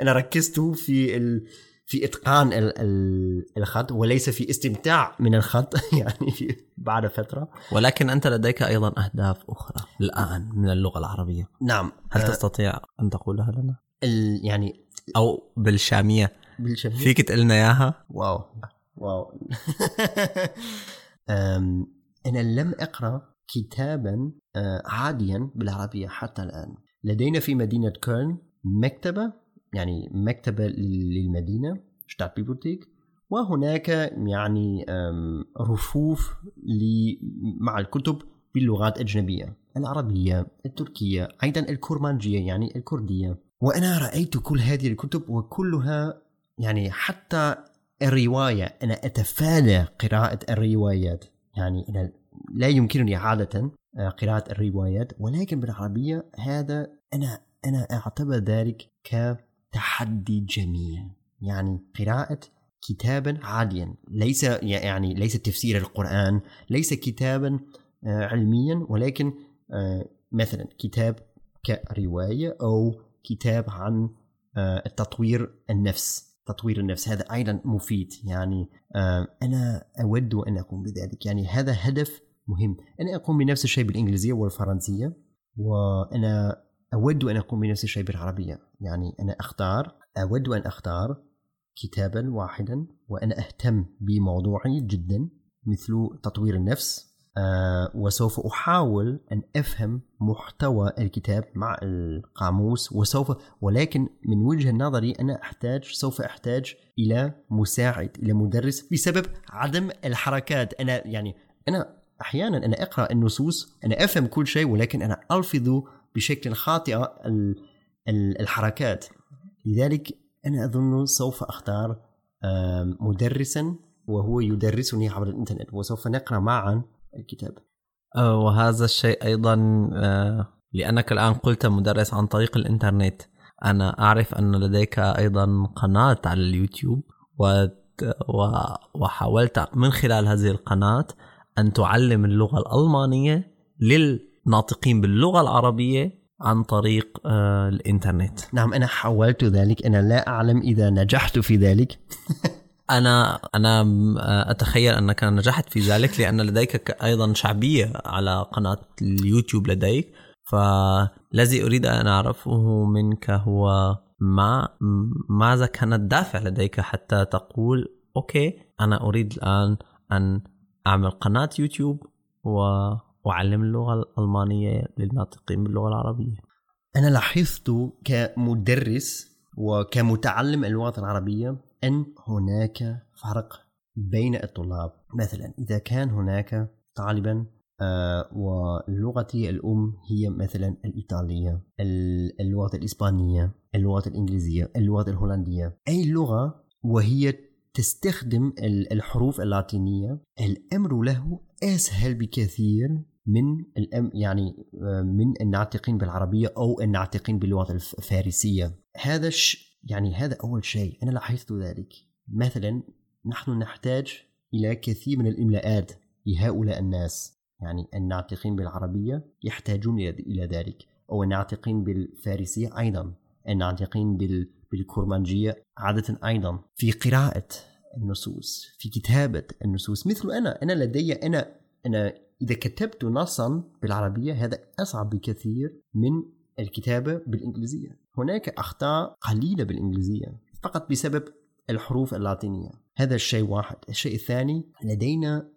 أنا ركزت في ال في إتقان ال- ال- الخط وليس في استمتاع من الخط يعني في بعد فترة. ولكن أنت لديك أيضا أهداف أخرى الآن من اللغة العربية. نعم. هل آه، تستطيع أن تقولها لنا؟ ال- يعني أو بالشامية. بالشبه فيك تقول لنا إياها؟ واو. واو. أنا لم أقرأ كتابا آه، عاديا بالعربية حتى الآن. لدينا في مدينة كولن مكتبة يعني مكتبة للمدينة بيبوتيك. وهناك يعني رفوف مع الكتب باللغات الأجنبية العربية التركية أيضا الكرمانجية يعني الكردية. وأنا رأيت كل هذه الكتب وكلها يعني حتى الرواية أنا أتفادى قراءة الروايات. يعني أنا لا يمكنني عادة آه، قراءة الروايات. ولكن بالعربية هذا أنا أنا أعتبر ذلك كتحدي جميل يعني قراءة كتابا عاديا. ليس يعني ليس تفسير القرآن ليس كتابا آه، علميا ولكن آه، مثلا كتاب كرواية أو كتاب عن آه، التطوير النفس. تطوير النفس. هذا أيضا مفيد. يعني آه، أنا أود أن أقوم بذلك. يعني هذا هدف مهم. أنا أقوم بنفس الشيء بالإنجليزية والفرنسية وأنا أود أن أقوم بنفس الشيء بالعربية. يعني أنا أختار أود أن أختار كتابا واحدا وأنا أهتم بموضوعي جدا مثل تطوير النفس. آه، وسوف أحاول أن أفهم محتوى الكتاب مع القاموس وسوف ولكن من وجهة نظري أنا أحتاج سوف أحتاج إلى مساعد إلى مدرس بسبب عدم الحركات. أنا يعني أنا أحيانا أنا أقرأ النصوص أنا أفهم كل شيء ولكن أنا ألفظ بشكل خاطئ ال- ال- الحركات. لذلك أنا أظن سوف أختار مدرسا وهو يدرسني عبر الإنترنت وسوف نقرأ معا الكتاب. آه، وهذا الشيء أيضا آه، لأنك الآن قلت مدرس عن طريق الإنترنت. أنا أعرف أن لديك أيضا قناة على اليوتيوب و وحاولت من خلال هذه القناة أن تعلم اللغة الألمانية للناطقين باللغة العربية عن طريق آه، الإنترنت. نعم أنا حاولت ذلك أنا لا أعلم إذا نجحت في ذلك. أنا أنا آه، أتخيل أنك نجحت في ذلك لأن لديك أيضا شعبية على قناة اليوتيوب لديك. فالذي أريد أن أعرفه منك هو ما ماذا كان الدافع لديك حتى تقول أوكي أنا أريد الآن أن أعمل قناة يوتيوب وأعلم اللغة الألمانية للناطقين باللغة العربية. أنا لاحظت كمدرس وكمتعلم اللغة العربية أن هناك فرق بين الطلاب. مثلا إذا كان هناك طالبا آه، ولغتي الأم هي مثلا الإيطالية ال- اللغة الإسبانية اللغة الإنجليزية اللغة الهولندية. أي لغة وهي تستخدم ال- الحروف اللاتينية الأمر له أسهل بكثير من الأم يعني آه، من الناطقين بالعربية أو الناطقين باللغة الف- الفارسية؟ هذا ش يعني هذا أول شيء. أنا لاحظت ذلك. مثلا نحن نحتاج إلى كثير من الإملاءات لهؤلاء الناس. يعني الناطقين بالعربية يحتاجون إلى ذلك. أو الناطقين بالفارسية أيضا. الناطقين بال بالكرمانجية عادة أيضا. في قراءة النصوص في كتابة النصوص. مثل أنا أنا لدي أنا أنا إذا كتبت نصا بالعربية هذا أصعب بكثير من الكتابة بالإنجليزية. هناك أخطاء قليلة بالإنجليزية فقط بسبب الحروف اللاتينية. هذا الشيء واحد. الشيء الثاني لدينا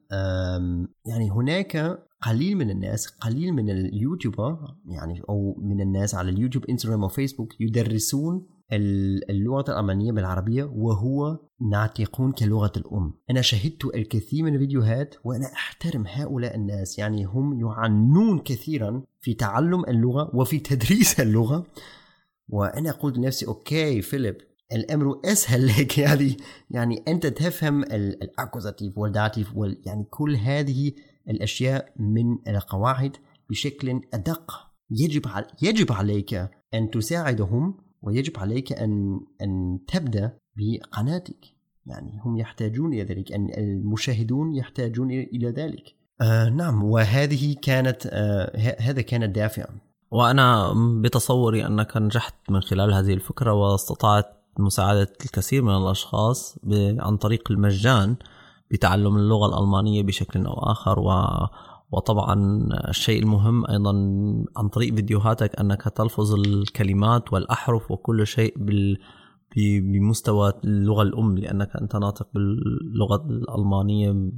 يعني هناك قليل من الناس قليل من اليوتيوبر يعني أو من الناس على اليوتيوب إنستغرام وفيسبوك يدرسون ال- اللغة الألمانية بالعربية وهو ناطقون كلغة الأم. أنا شاهدت الكثير من الفيديوهات وأنا أحترم هؤلاء الناس يعني هم يعنون كثيرا في تعلم اللغة وفي تدريس اللغة. وأنا قلت لنفسي okay فيليب الأمر أسهل لك. يعني يعني أنت تفهم ال Akkusativ وال Dativ وال يعني كل هذه الأشياء من القواعد بشكل أدق. يجب يجب عليك أن تساعدهم ويجب عليك أن أن تبدأ بقناتك. يعني هم يحتاجون إلى ذلك. أن المشاهدون يحتاجون إلى ذلك. آه نعم. وهذه كانت آه ه- هذا كان الدافع. وأنا بتصوري أنك نجحت من خلال هذه الفكرة واستطعت مساعدة الكثير من الأشخاص عن طريق المجان بتعلم اللغة الألمانية بشكل أو آخر. و وطبعا الشيء المهم أيضا عن طريق فيديوهاتك أنك تلفظ الكلمات والأحرف وكل شيء بال بمستوى اللغة الأم لأنك أنت ناطق باللغة الألمانية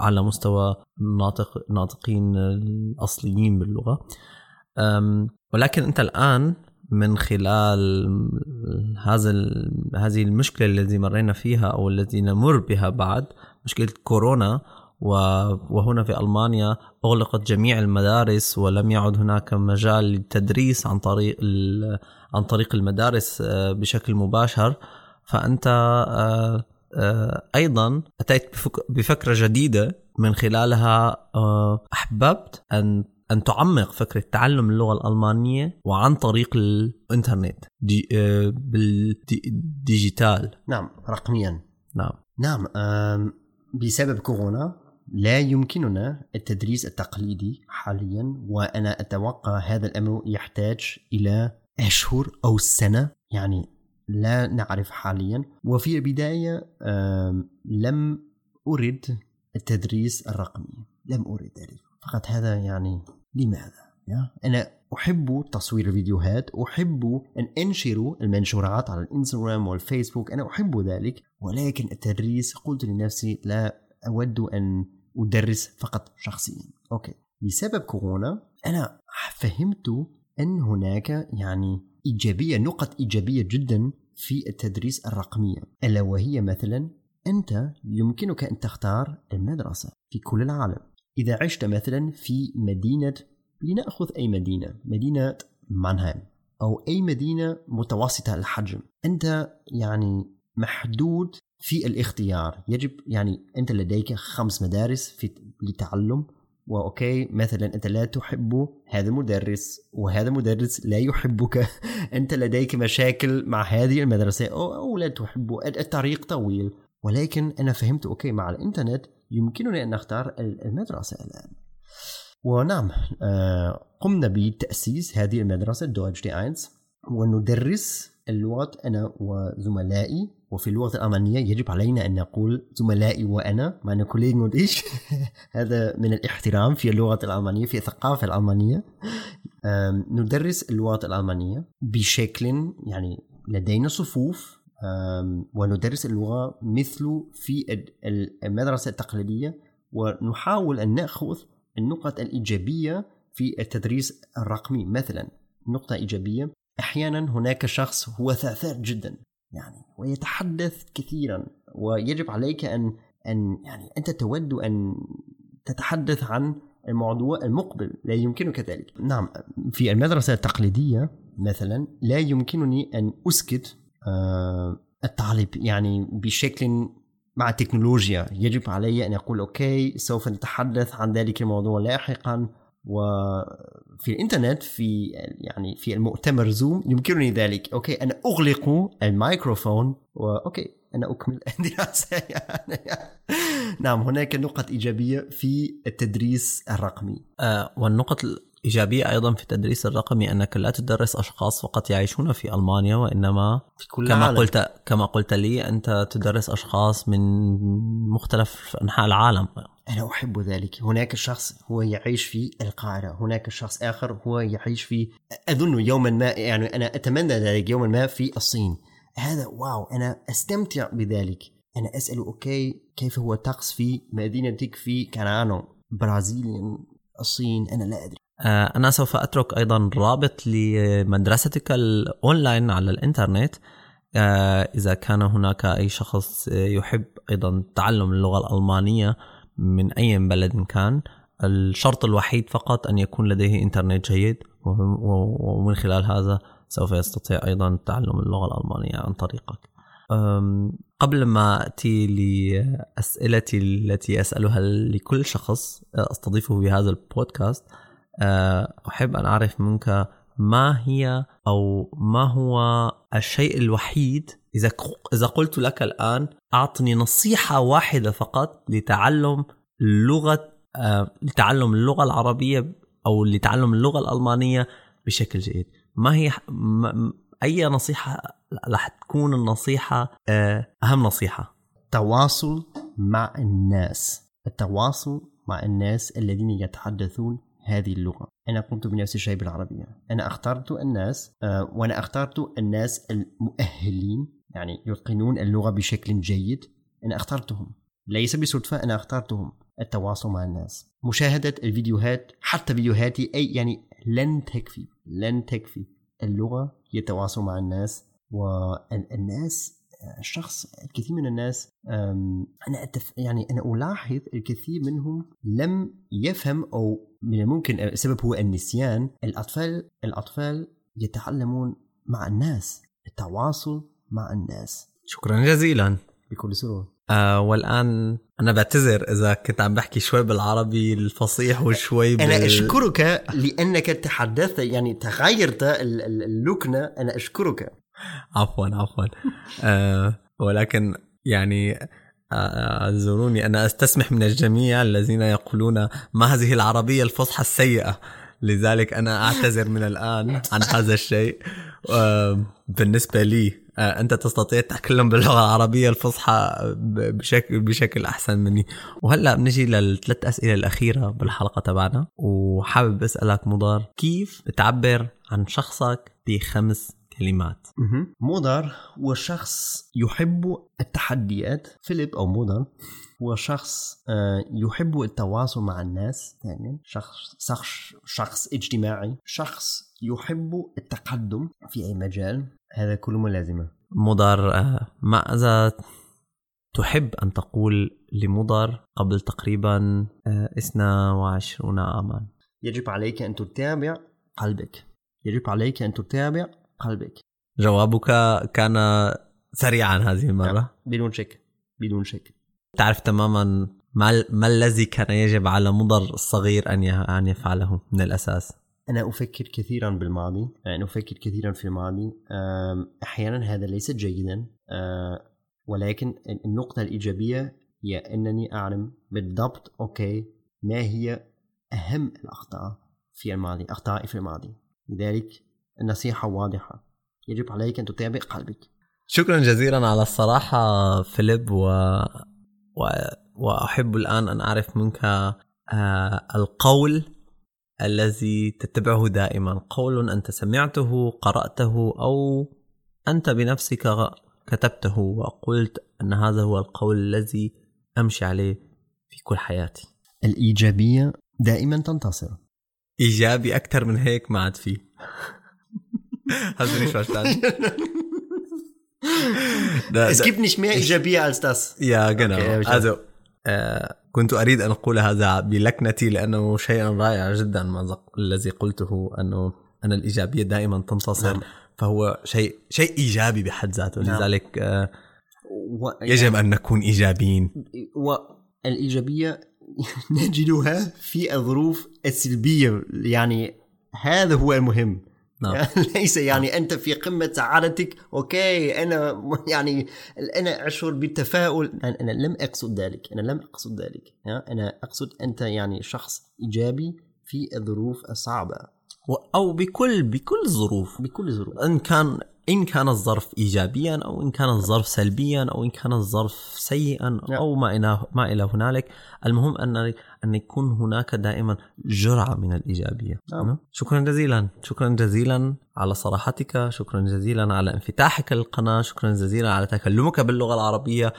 على مستوى ناطق ناطقين الأصليين باللغة. ولكن أنت الآن من خلال هذا هذه المشكلة التي مرينا فيها أو التي نمر بها بعد مشكلة كورونا وهنا في ألمانيا أغلقت جميع المدارس ولم يعد هناك مجال للتدريس عن طريق ال- عن طريق المدارس آه، بشكل مباشر. فأنت آه، آه، أيضا أتيت بفك- بفكرة جديدة من خلالها أحببت ان أن تعمق فكرة تعلم اللغة الألمانية وعن طريق الإنترنت دي بالديجيتال. نعم رقميا. نعم. نعم بسبب كورونا لا يمكننا التدريس التقليدي حاليا وأنا أتوقع هذا الأمر يحتاج إلى أشهر أو سنة يعني لا نعرف حاليا. وفي البداية لم أرد التدريس الرقمي. لم أرد ذلك. فقط هذا يعني لماذا؟ أنا أحب تصوير الفيديوهات أحب أن أنشر المنشورات على الإنستغرام والفيسبوك أنا أحب ذلك. ولكن التدريس قلت لنفسي لا أود أن أدرس فقط شخصيا. أوكي. بسبب كورونا أنا فهمت أن هناك يعني إيجابية نقط إيجابية جدا في التدريس الرقمية ألا وهي مثلا أنت يمكنك أن تختار المدرسة في كل العالم. إذا عشت مثلا في مدينة لنأخذ أي مدينة مدينة مانهايم أو أي مدينة متوسطة الحجم أنت يعني محدود في الاختيار. يجب يعني أنت لديك خمس مدارس في للتعلم و okay مثلا أنت لا تحب هذا المدرس وهذا المدرس لا يحبك. أنت لديك مشاكل مع هذه المدرسة أو, أو لا تحب الطريق طويل. ولكن أنا فهمت okay مع الإنترنت يمكنني أن أختار المدرسة الآن. ونعم آه، قمنا بتأسيس هذه المدرسة Deutsch die Eins وندرس اللغة أنا وزملائي وفي اللغة الألمانية يجب علينا أن نقول زملائي وأنا meine Kollegen und هذا من الاحترام في اللغة الألمانية في الثقافة الألمانية. ندرس اللغة الألمانية بشكل يعني لدينا صفوف. وندرس اللغة مثل في ال- ال- المدرسة التقليدية. ونحاول أن نأخذ النقط الإيجابية في التدريس الرقمي. مثلا نقطة إيجابية أحيانا هناك شخص هو ثاثار جدا يعني ويتحدث كثيرا ويجب عليك أن أن يعني أنت تود أن تتحدث عن الموضوع المقبل لا يمكنك ذلك. نعم في المدرسة التقليدية مثلا لا يمكنني أن أسكت آه، الطالب يعني بشكل مع التكنولوجيا يجب علي أن أقول okay سوف نتحدث عن ذلك الموضوع لاحقا. وفي الإنترنت في يعني في المؤتمر Zoom يمكنني ذلك. okay أنا أغلق الميكروفون و okay أنا أكمل الدراسة. نعم هناك نقط إيجابية في التدريس الرقمي. آه، والنقط الإيجابية أيضا في التدريس الرقمي أنك لا تدرس أشخاص فقط يعيشون في ألمانيا وإنما في كل كما العالم. قلت كما قلت لي أنت تدرس أشخاص من مختلف أنحاء العالم. أنا أحب ذلك. هناك شخص هو يعيش في القاهرة هناك شخص آخر هو يعيش في أظن يوما ما يعني أنا أتمنى ذلك يوما ما في الصين. هذا wow أنا أستمتع بذلك. أنا أسأل okay كيف هو الطقس في مدينتك في كانانو؟ برازيل الصين أنا لا أدري. أنا سوف أترك أيضا رابط لمدرستك الأونلاين على الإنترنت. آه، إذا كان هناك أي شخص آه، يحب أيضا تعلم اللغة الألمانية من أي بلد كان الشرط الوحيد فقط أن يكون لديه إنترنت جيد ومن خلال هذا سوف يستطيع أيضا تعلم اللغة الألمانية عن طريقك. قبل ما أتي لأسئلتي التي أسألها لكل شخص أستضيفه في هذا البودكاست أحب أن أعرف منك ما هي أو ما هو الشيء الوحيد إذا إذا قلت لك الآن أعطني نصيحة واحدة فقط لتعلم لغة أه، لتعلم اللغة العربية أو لتعلم اللغة الألمانية بشكل جيد. ما هي ما- أي نصيحة رح تكون النصيحة آه، أهم نصيحة؟ التواصل مع الناس. التواصل مع الناس الذين يتحدثون هذه اللغة. أنا قمت بنفس الشيء بالعربية. أنا اخترت الناس آه، وأنا اخترت الناس المؤهلين يعني يتقنون اللغة بشكل جيد. أنا اخترتهم. ليس بصدفة أنا اخترتهم. التواصل مع الناس. مشاهدة الفيديوهات حتى فيديوهاتي أي يعني لن تكفي لن تكفي. اللغة هي التواصل مع الناس والناس الشخص الكثير من الناس أنا أتف يعني أنا ألاحظ الكثير منهم لم يفهم أو من الممكن السبب هو النسيان. الأطفال الأطفال يتعلمون مع الناس التواصل مع الناس. شكرا جزيلا. بكل سرور. آه والآن أنا بعتذر إذا كنت عم بحكي شوي بالعربي الفصيح وشوي بال... أنا أشكرك لأنك تحدثت يعني تغيرت اللكنة. أنا أشكرك. عفوا عفوا. آه ولكن يعني اعذروني آه أنا أستسمح من الجميع الذين يقولون ما هذه العربية الفصحى السيئة. لذلك أنا أعتذر من الآن عن هذا الشيء. آه بالنسبة لي آه، أنت تستطيع التكلم باللغة العربية الفصحى بشكل بشكل أحسن مني. وهلأ بنجي للثلاث أسئلة الأخيرة بالحلقة تبعنا. وحابب أسألك مضار كيف بتعبر عن شخصك بخمس كلمات مودر هو شخص يحب التحديات. فيليب أو مودر هو شخص آه، يحب التواصل مع الناس. يعني شخص شخص شخص اجتماعي. شخص يحب التقدم في أي مجال. هذا كله ملازمة. مضر آه، ماذا تحب أن تقول لمضر قبل تقريبا 22 عاما؟ يجب عليك أن تتابع قلبك. يجب عليك أن تتابع قلبك. جوابك كان سريعا هذه المرة. نعم. بدون شك. بدون شك. تعرف تماما ما, ما الذي كان يجب على مضر الصغير أن أن يفعله من الأساس؟ أنا أفكر كثيرا بالماضي. يعني أفكر كثيرا في الماضي. أحيانا هذا ليس جيدا. ولكن النقطة الإيجابية هي أنني أعلم بالضبط أوكي ما هي أهم الأخطاء في الماضي أخطائي في الماضي. لذلك النصيحة واضحة. يجب عليك أن تتابع قلبك. شكرا جزيلا على الصراحة فيليب و... و... وأحب الآن أن أعرف منك آه القول الذي تتبعه دائما. قول أنت سمعته قرأته أو أنت بنفسك كتبته وقلت أن هذا هو القول الذي أمشي عليه في كل حياتي. الإيجابية دائما تنتصر. إيجابي أكثر من هيك ما عاد فيه Hast du nicht verstanden? es gibt nicht mehr إيجابية als das. Ja, genau. Okay, also, äh, كنت أريد أن أقول هذا بلكنتي لأنه شيء رائع جدا ما الذي قلته أنه أن الإيجابية دائما تنتصر نعم. فهو شيء شيء إيجابي بحد ذاته نعم. لذلك آه و... يجب أن نكون إيجابيين والإيجابية نجدها في الظروف السلبية يعني هذا هو المهم نعم. ليس يعني أنت في قمة سعادتك أوكي أنا يعني أنا أشعر بالتفاؤل. أنا لم أقصد ذلك أنا لم أقصد ذلك أنا أقصد أنت يعني شخص إيجابي في الظروف الصعبة. أو بكل بكل الظروف بكل الظروف إن كان إن كان الظرف إيجابيا أو إن كان الظرف سلبيا أو إن كان الظرف سيئا نعم. أو ما إلى ما إلى هنالك. المهم أن أن يكون هناك دائما جرعة من الإيجابية. نعم. شكرا جزيلا. شكرا جزيلا على صراحتك. شكرا جزيلا على انفتاحك للقناة. شكرا جزيلا على تكلمك باللغة العربية.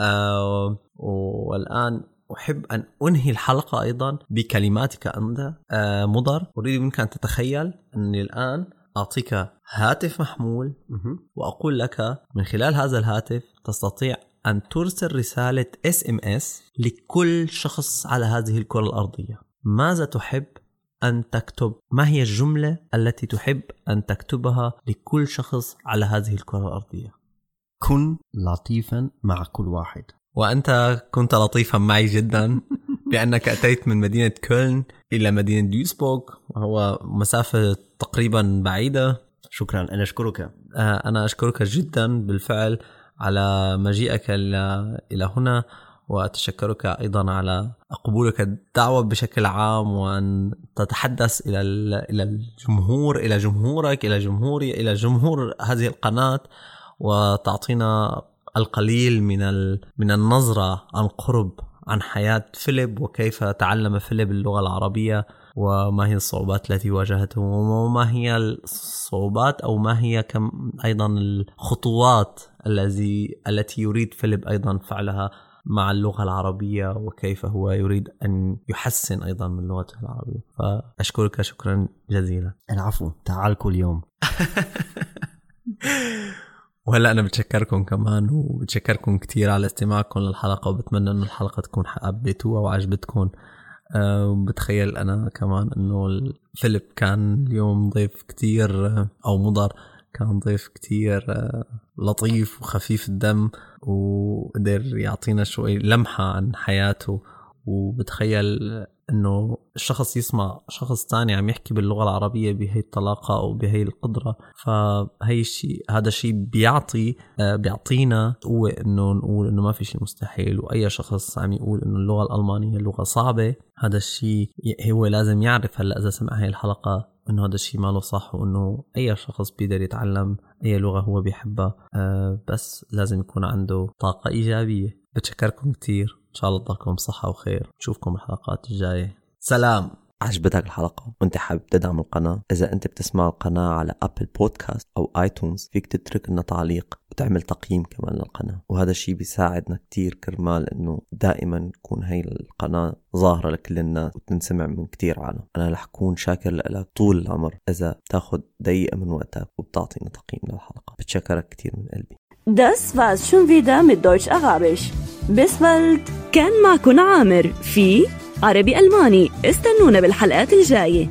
آه والآن أحب أن أنهي الحلقة أيضا بكلماتك أنت. آه مضر أريد منك أن تتخيل أني الآن أعطيك هاتف محمول وأقول لك من خلال هذا الهاتف تستطيع أن ترسل رسالة SMS لكل شخص على هذه الكرة الأرضية. ماذا تحب أن تكتب؟ ما هي الجملة التي تحب أن تكتبها لكل شخص على هذه الكرة الأرضية؟ كن لطيفا مع كل واحد. وأنت كنت لطيفا معي جدا بأنك أتيت من مدينة كولن إلى مدينة ديوسبورغ وهو مسافة تقريبا بعيدة. شكرا. أنا أشكرك. آه، أنا أشكرك جدا بالفعل على مجيئك إلى هنا وأتشكرك أيضا على قبولك الدعوة بشكل عام وأن تتحدث إلى إلى الجمهور إلى جمهورك إلى جمهوري إلى جمهور هذه القناة وتعطينا القليل من من النظرة عن قرب عن حياة فيليب وكيف تعلم فيليب اللغة العربية. وما هي الصعوبات التي واجهته وما هي الصعوبات أو ما هي كم أيضا الخطوات الذي التي يريد فيليب أيضا فعلها مع اللغة العربية وكيف هو يريد أن يحسن أيضا من لغته العربية. فأشكرك شكرا جزيلا. العفو تعال كل يوم. وهلأ أنا بتشكركم كمان وبتشكركم كثير على استماعكم للحلقة وبتمنى انه الحلقة تكون حبيتوها وعجبتكم. بتخيل أنا كمان إنه فيليب كان اليوم ضيف كتير أو مضر كان ضيف كتير أه لطيف وخفيف الدم وقدر يعطينا شوي لمحة عن حياته. وبتخيل إنه الشخص يسمع شخص تاني عم يحكي باللغة العربية بهي الطلاقة أو بهي القدرة. فهي الشيء هذا الشيء بيعطي آه، بيعطينا قوة إنه نقول إنه ما في شيء مستحيل. وأي شخص عم يقول إنه اللغة الألمانية لغة صعبة هذا الشيء هو لازم يعرف هلأ إذا سمع هي الحلقة إنه هذا الشيء ماله صح وإنه أي شخص بيقدر يتعلم أي لغة هو بيحبها. آه، بس لازم يكون عنده طاقة إيجابية. بتشكركم كثير إن شاء الله تضلكم صحة وخير. نشوفكم الحلقات الجاية. سلام. عجبتك الحلقة؟ وانت حابب تدعم القناة؟ إذا أنت بتسمع القناة على أبل بودكاست أو آيتونز فيك تترك لنا تعليق وتعمل تقييم كمان للقناة. وهذا الشيء بيساعدنا كتير كرمال إنه دائما تكون هاي القناة ظاهرة لكل الناس وتنسمع من كتير عالم. أنا رح كون شاكر لك طول العمر. إذا بتاخد دقيقة من وقتك وبتعطينا تقييم للحلقة. بتشكرك كتير من قلبي. Das war's schon wieder mit Deutsch-Arabisch. Bis bald. كان معكم عامر في عربي ألماني استنونا بالحلقات الجاية